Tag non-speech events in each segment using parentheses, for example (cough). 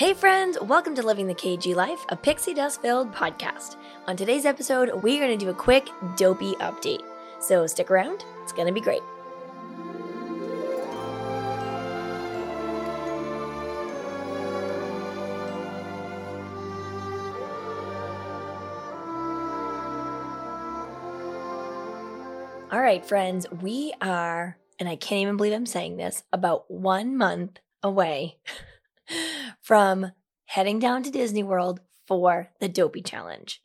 Hey, friends, welcome to Living the KG Life, a pixie dust filled podcast. On today's episode, we're going to do a quick dopey update. So stick around, it's going to be great. All right, friends, we are, and I can't even believe I'm saying this, about one month away from heading down to Disney World for the Dopey Challenge.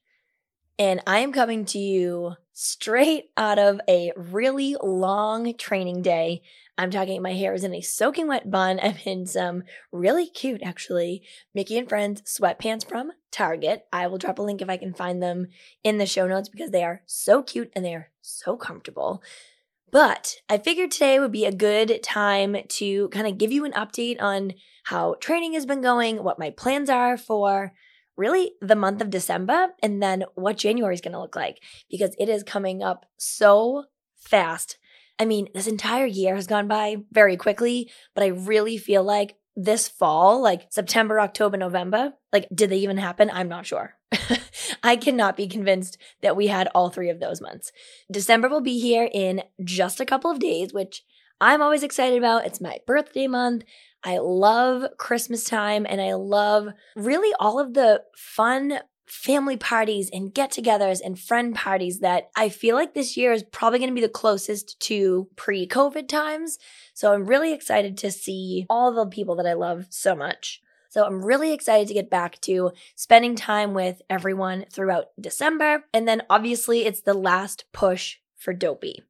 And I am coming to you straight out of a really long training day. I'm talking, my hair is in a soaking wet bun. I'm in some really cute, actually, Mickey and Friends sweatpants from Target. I will drop a link if I can find them in the show notes because they are so cute and they are so comfortable. But I figured today would be a good time to kind of give you an update on how training has been going, what my plans are for really the month of December, and then what January is going to look like because it is coming up so fast. I mean, this entire year has gone by very quickly, but I really feel like this fall, like September, October, November, like, did they even happen? I'm not sure. (laughs) I cannot be convinced that we had all three of those months. December will be here in just a couple of days, which I'm always excited about. It's my birthday month. I love Christmas time and I love really all of the fun family parties and get togethers and friend parties that I feel like this year is probably going to be the closest to pre COVID times. So I'm really excited to see all the people that I love so much. So I'm really excited to get back to spending time with everyone throughout December. And then obviously it's the last push for Dopey.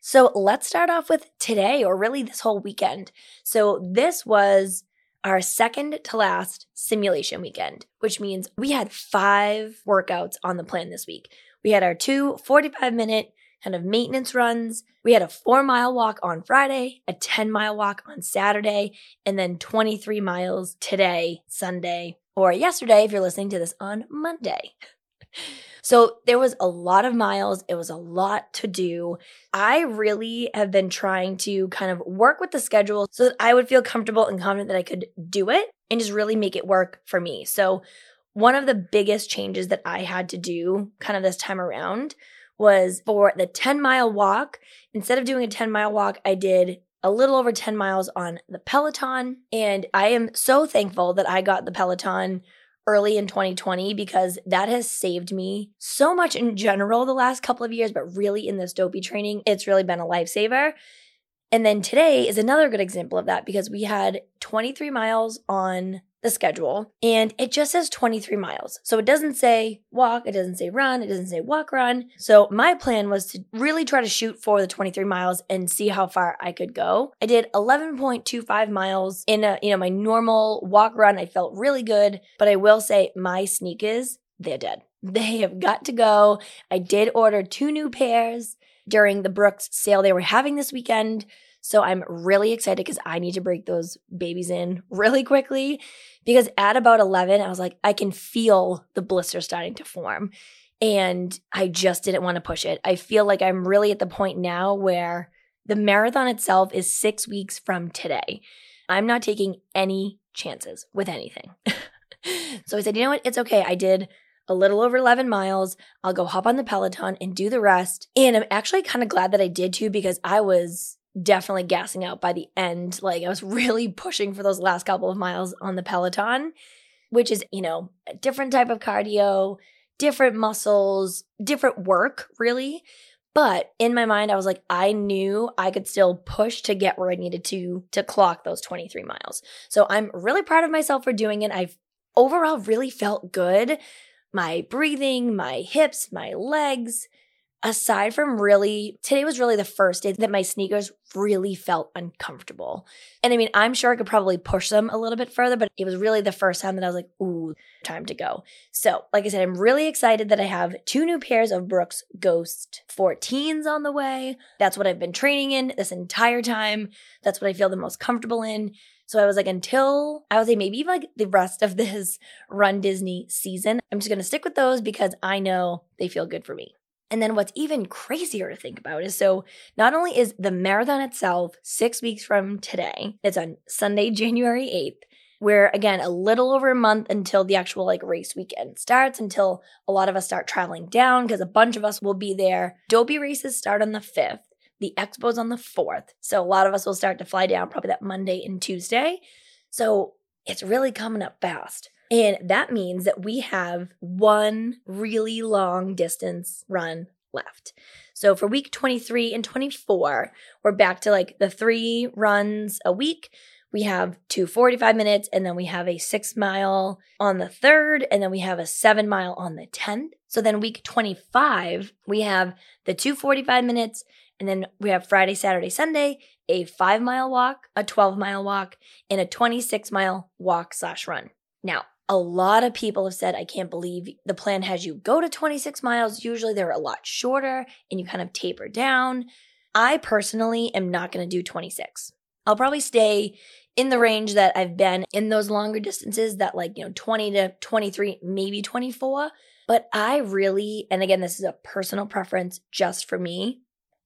So let's start off with today, or really this whole weekend. So this was our second to last simulation weekend, which means we had five workouts on the plan this week. We had our two 45 minute kind of maintenance runs. We had a four mile walk on Friday, a 10 mile walk on Saturday, and then 23 miles today, Sunday, or yesterday if you're listening to this on Monday. (laughs) So there was a lot of miles. It was a lot to do. I really have been trying to kind of work with the schedule so that I would feel comfortable and confident that I could do it and just really make it work for me. So one of the biggest changes that I had to do kind of this time around was for the 10 mile walk. Instead of doing a 10 mile walk, I did a little over 10 miles on the Peloton. And I am so thankful that I got the Peloton early in 2020 because that has saved me so much in general the last couple of years, but really in this dopey training, it's really been a lifesaver. And then today is another good example of that because we had 23 miles on the schedule and it just says 23 miles. So it doesn't say walk, it doesn't say run, it doesn't say walk run. So my plan was to really try to shoot for the 23 miles and see how far I could go. I did 11.25 miles in a, you know, my normal walk run. I felt really good, but I will say my sneakers, they're dead. (laughs) They have got to go. I did order two new pairs during the Brooks sale they were having this weekend. So I'm really excited because I need to break those babies in really quickly. Because at about 11, I was like, I can feel the blister starting to form. And I just didn't want to push it. I feel like I'm really at the point now where the marathon itself is six weeks from today. I'm not taking any chances with anything. (laughs) so I said, you know what? It's okay. I did a little over 11 miles. I'll go hop on the Peloton and do the rest. And I'm actually kind of glad that I did too because I was definitely gassing out by the end. Like I was really pushing for those last couple of miles on the Peloton, which is, you know, a different type of cardio, different muscles, different work, really. But in my mind, I was like, I knew I could still push to get where I needed to to clock those 23 miles. So I'm really proud of myself for doing it. I've overall really felt good. My breathing, my hips, my legs, aside from really, today was really the first day that my sneakers really felt uncomfortable. And I mean, I'm sure I could probably push them a little bit further, but it was really the first time that I was like, ooh, time to go. So, like I said, I'm really excited that I have two new pairs of Brooks Ghost 14s on the way. That's what I've been training in this entire time. That's what I feel the most comfortable in. So I was like, until I would say maybe even like the rest of this (laughs) Run Disney season, I'm just gonna stick with those because I know they feel good for me. And then what's even crazier to think about is so not only is the marathon itself six weeks from today, it's on Sunday, (laughs) January 8th, We're again a little over a month until the actual like race weekend starts, until a lot of us start traveling down because a bunch of us will be there. Dopey races start on the 5th. The expo's on the 4th. So a lot of us will start to fly down probably that Monday and Tuesday. So it's really coming up fast. And that means that we have one really long distance run left. So for week 23 and 24, we're back to like the three runs a week. We have two 45 minutes, and then we have a six mile on the third, and then we have a seven mile on the 10th. So then week 25, we have the two 45 minutes, and then we have Friday, Saturday, Sunday, a five mile walk, a 12 mile walk, and a 26 mile walk slash run. Now, a lot of people have said, I can't believe the plan has you go to 26 miles. Usually they're a lot shorter and you kind of taper down. I personally am not going to do 26. I'll probably stay in the range that I've been in those longer distances, that like, you know, 20 to 23, maybe 24. But I really, and again, this is a personal preference just for me.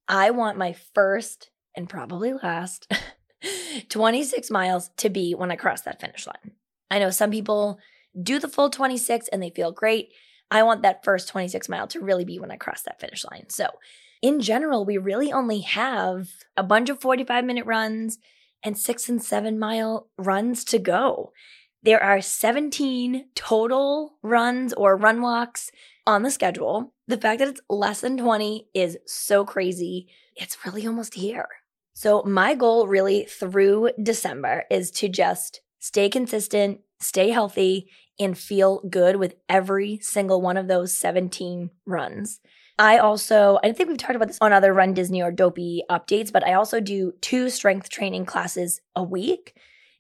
I want my first and probably last (laughs) 26 miles to be when I cross that finish line. I know some people do the full 26 and they feel great. I want that first 26 mile to really be when I cross that finish line. So, in general, we really only have a bunch of 45 minute runs and six and seven mile runs to go. There are 17 total runs or run walks on the schedule. The fact that it's less than 20 is so crazy. It's really almost here. So, my goal really through December is to just stay consistent, stay healthy, and feel good with every single one of those 17 runs. I also, I think we've talked about this on other Run Disney or Dopey updates, but I also do two strength training classes a week.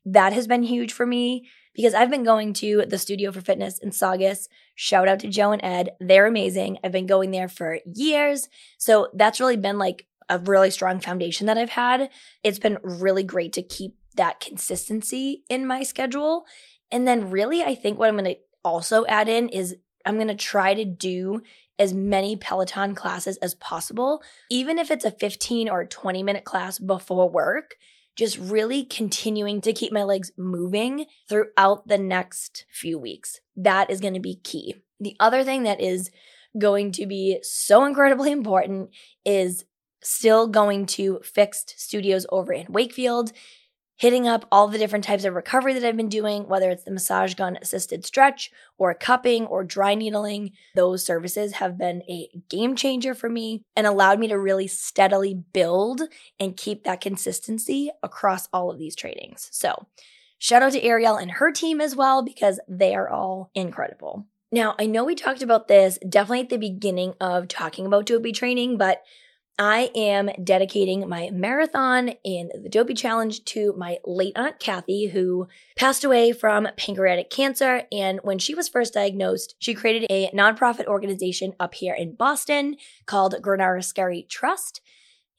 That has been huge for me because I've been going to the Studio for Fitness in Saugus. Shout out to Joe and Ed. They're amazing. I've been going there for years. So that's really been like a really strong foundation that I've had. It's been really great to keep that consistency in my schedule. And then, really, I think what I'm going to also add in is I'm going to try to do as many Peloton classes as possible, even if it's a 15 or 20 minute class before work, just really continuing to keep my legs moving throughout the next few weeks. That is going to be key. The other thing that is going to be so incredibly important is still going to fixed studios over in Wakefield hitting up all the different types of recovery that I've been doing, whether it's the massage gun assisted stretch or cupping or dry needling. Those services have been a game changer for me and allowed me to really steadily build and keep that consistency across all of these trainings. So, shout out to Ariel and her team as well because they are all incredible. Now, I know we talked about this definitely at the beginning of talking about Dopey training, but I am dedicating my marathon and the Dopey Challenge to my late aunt Kathy, who passed away from pancreatic cancer. And when she was first diagnosed, she created a nonprofit organization up here in Boston called Granara Skerry Trust.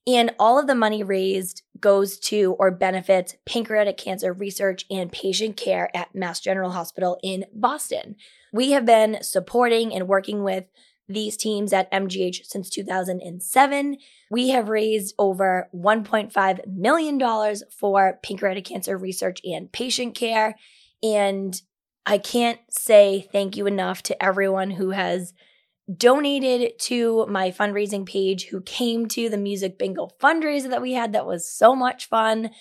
And all of the money raised goes to or benefits pancreatic cancer research and patient care at Mass General Hospital in Boston. We have been supporting and working with these teams at MGH since 2007. We have raised over $1.5 million for pancreatic cancer research and patient care. And I can't say thank you enough to everyone who has donated to my fundraising page, who came to the music bingo fundraiser that we had. That was so much fun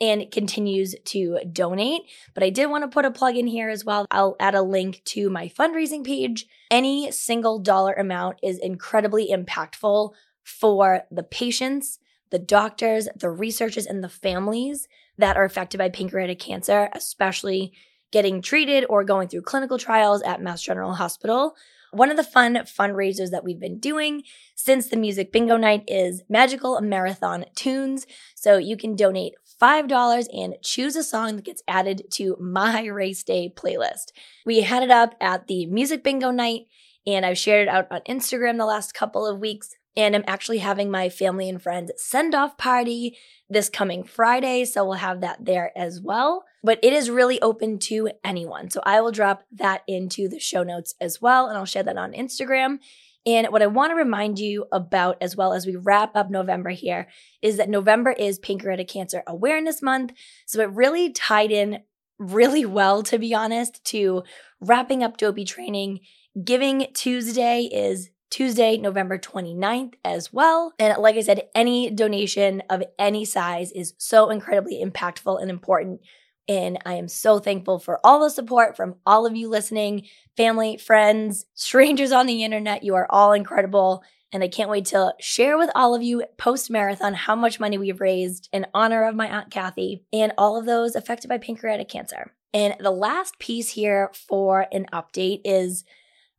and continues to donate. But I did want to put a plug in here as well. I'll add a link to my fundraising page. Any single dollar amount is incredibly impactful for the patients, the doctors, the researchers, and the families that are affected by pancreatic cancer, especially getting treated or going through clinical trials at Mass General Hospital. One of the fun fundraisers that we've been doing since the music bingo night is Magical Marathon Tunes. So you can donate $5 and choose a song that gets added to my (laughs) race day playlist. We had it up at the music bingo night and I've shared it out on Instagram the last couple of weeks. And I'm actually having my family and friends send off party this coming Friday. So we'll have that there as well. But it is really open to anyone. So I will drop that into the show notes as well. And I'll share that on Instagram. And what I want to remind you about as well as we wrap up November here is that November is Pancreatic Cancer Awareness Month. So it really tied in really well, to be honest, to wrapping up Dopey training. Giving Tuesday is Tuesday, November 29th as well. And like I said, any donation of any size is so incredibly impactful and important. And I am so thankful for all the support from all of you listening, family, friends, strangers on the internet. You are all incredible. And I can't wait to share with all of you post marathon how much money we've raised in honor of my Aunt Kathy and all of those affected by pancreatic cancer. And the last piece here for an update is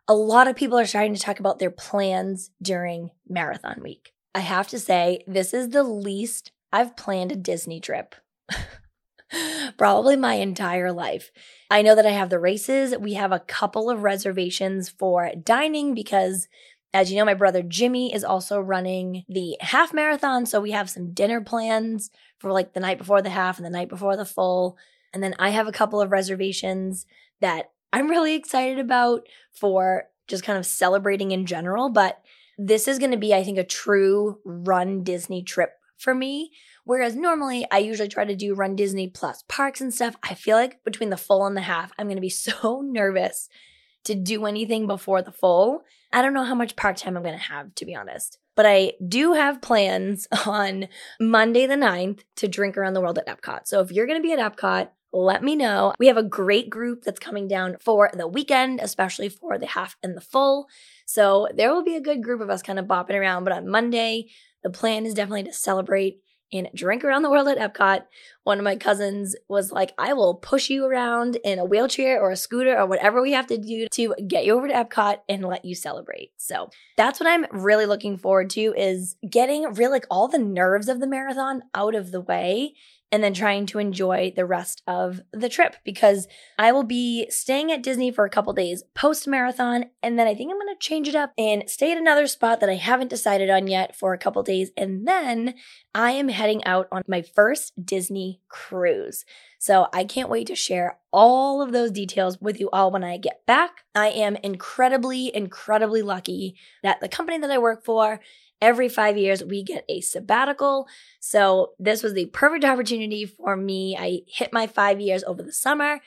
a lot of people are starting to talk about their plans during marathon week. I have to say, this is the least I've planned a Disney trip. (laughs) (laughs) Probably my entire life. I know that I have the races. We have a couple of reservations for dining because as you know, my brother Jimmy is also running the half marathon. So we have some dinner plans for like the night before the half and the night before the full. And then I have a couple of reservations that I'm really excited about for just kind of celebrating in general. But this is going to be, I think, a true run Disney trip for me. Whereas normally I usually try to do run Disney plus parks and stuff. I feel like between the full and the half, I'm going to be (laughs) so nervous to do anything before the full. I don't know how much park time I'm going to have, to be honest. But I do have plans (laughs) on Monday the 9th to drink around the world at Epcot. So if you're going to be at Epcot, let me know. We have a great group that's coming down for the weekend, especially for the half and the full. So there will be a good group of us kind of bopping around. But on Monday, the plan is definitely to celebrate and drink around the world at Epcot. One of my cousins was like, I will push you around in a wheelchair or a scooter or whatever we have to do to get you over to Epcot and let you celebrate. So that's what I'm really looking forward to is getting really like all the nerves of the marathon out of the way and then trying to enjoy the rest of the trip because I will be staying at Disney for a couple days post marathon. And then I think I'm going to change it up and stay at another spot that I haven't decided on yet for a couple days. And then I am heading out on my first Disney cruise. So I can't wait to share all of those details with you all when I get back. I am incredibly, incredibly lucky that the company that I work for every five years we get a sabbatical. So this was the perfect opportunity for me. I hit my five years over the summer.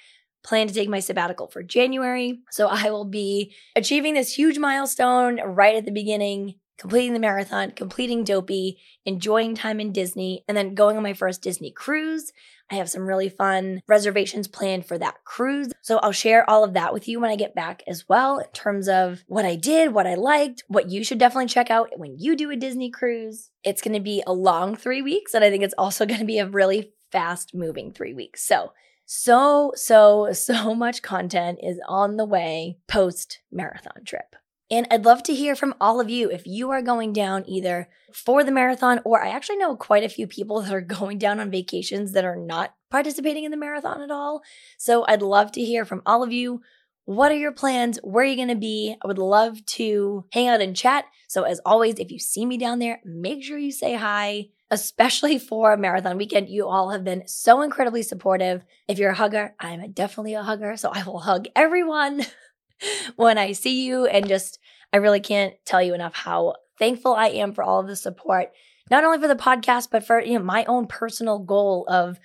Plan to take my sabbatical for January. So I will be achieving this huge milestone right at the beginning, completing the marathon, completing Dopey, enjoying time in Disney, and then going on my first Disney cruise. I have some really fun reservations planned for that cruise. So I'll share all of that with you when I get back as well in terms of what I did, what I liked, what you should definitely check out when you do a Disney cruise. It's going to be a long three weeks, and I think it's also (laughs) going to be a really fast moving three weeks. So, so, so, (laughs) so much content is on the way post marathon trip. And I'd love to hear from all of you if you are going down either for the marathon, or I actually know quite a few people (laughs) that are going down on vacations that are not participating in the marathon at all. So I'd love to hear from all of you. What are your plans? Where are you going to be? I would love to hang out and chat. So, as always, if you see me down there, make sure you say hi, especially (laughs) for marathon weekend. You all have been so incredibly supportive. If you're a hugger, I'm definitely a hugger. So, I will hug everyone. (laughs) (laughs) when I see you. And just, I really can't tell you enough how thankful I am for all of the support, not only for the podcast, but for you know, my own personal goal of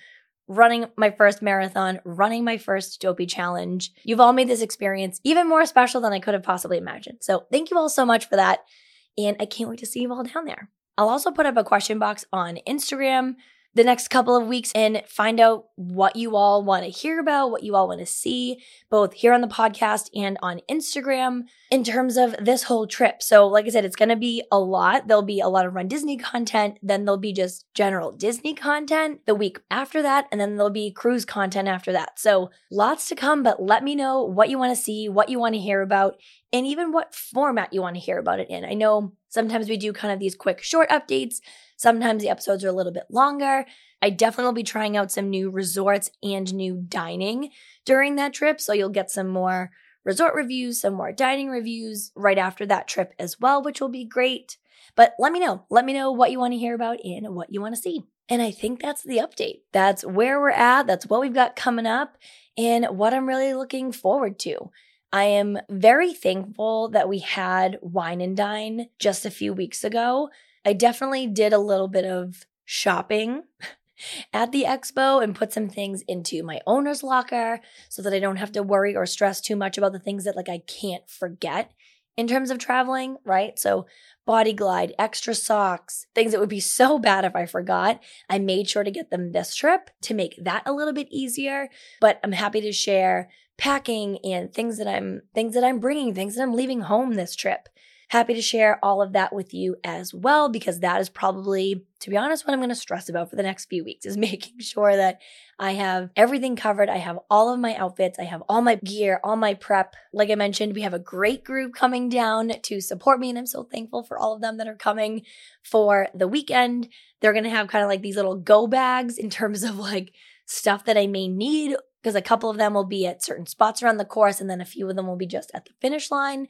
running my first marathon, running my first Dopey challenge. You've all made this experience even more special than I could have possibly imagined. So thank you all so much for that. And I can't wait to see you all down there. I'll also put up a question box on Instagram the next couple of weeks and find out what you all want to hear about, what you all want to see, both here on the podcast and on Instagram in terms of this whole trip. So, like I said, it's going to be a lot. There'll be a lot of Run Disney content, then there'll be just general Disney content the week after that, and then there'll be cruise content after that. So, lots to come, but let me know what you want to see, what you want to hear about, and even what format you want to hear about it in. I know sometimes we do kind of these quick short updates. Sometimes the episodes are a little bit longer. I definitely will be trying out some new resorts and new dining during that trip. So you'll get some more resort reviews, some more dining reviews right after that trip as well, which will be great. But let me know. Let me know what you want to hear about and what you want to see. And I think that's the update. That's where we're at. That's what we've got coming up and what I'm really looking forward to. I am very thankful that we had Wine and Dine just a few weeks ago I definitely did a little bit of shopping (laughs) at the expo and put some things into my owner's locker so that I don't have to worry or stress too much about the things that like I can't forget in terms of traveling, right? So body glide, extra socks, things that would be (laughs) so bad if I forgot. I made sure to get them this trip to make that a little bit easier, but I'm happy to share packing and things that I'm things that I'm bringing, things that I'm leaving home this trip happy to share all of that with you as well, because that is probably, to be honest, what I'm going to stress about for the next few weeks is (laughs) making sure that I have everything covered. I have all of my outfits. I have all my gear, all my prep. Like I mentioned, we have a great group coming down to support me, and I'm so thankful for all of them that are coming for the weekend. They're going to have kind of like these little go bags in terms of like stuff that I may need because a couple of them will be at certain spots around the course and then a few of them will be just at the finish line.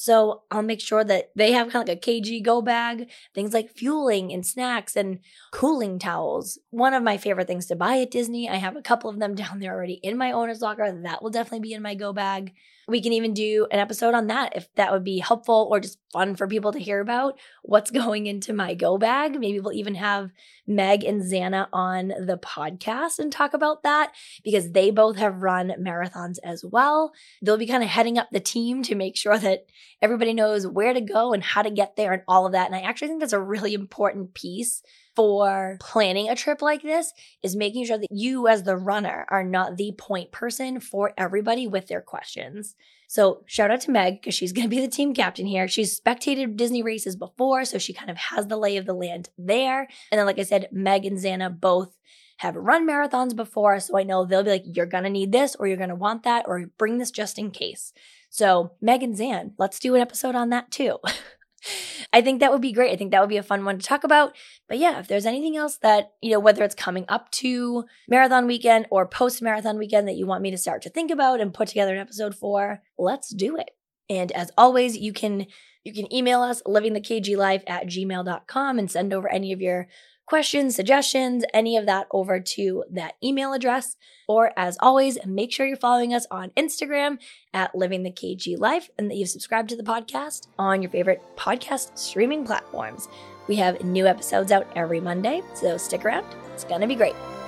So I'll make sure that they have kind of like a KG go bag, things like fueling and snacks and cooling towels. One of my favorite things to buy at Disney. I have a couple of them (laughs) down there already in my owner's locker. That will definitely be in my go bag. We can even do an episode on that if that would be helpful or just fun for people to hear about what's (laughs) going into my go bag. Maybe we'll even have Meg and Xana on the podcast and talk about that because they both have run marathons as well. They'll be kind of heading up the team to make sure that everybody knows where to go and how to get there and all of that. And I actually think that's a really important piece for planning a trip like this is making sure that you as the runner are not the point person for everybody with their questions. So shout out to Meg because she's (laughs) going to be the team captain here. She's spectated Disney races before, so she kind of has the lay of the land there. And then, like I said, Meg and Xana both have run marathons before, so I know they'll be like, you're going to need this or you're going to want that or bring this just in case. So, Meg and Zan, let's do an episode on that too. (laughs) (laughs) I think that would be great. I think that would be a fun one to talk about. But yeah, if there's anything else that, you know, whether it's coming up to marathon weekend or post marathon weekend that you want me to start to think about and put together an episode for, let's do it. And as always, you can you can email us livingthekglife at gmail.com and send over any of your questions, suggestions, any of that over to that email address. Or as always, make sure you're following us on Instagram at Living the KG Life and that you've subscribed to the podcast on your favorite podcast streaming platforms. We have new episodes out every Monday, so stick around. It's going to be great.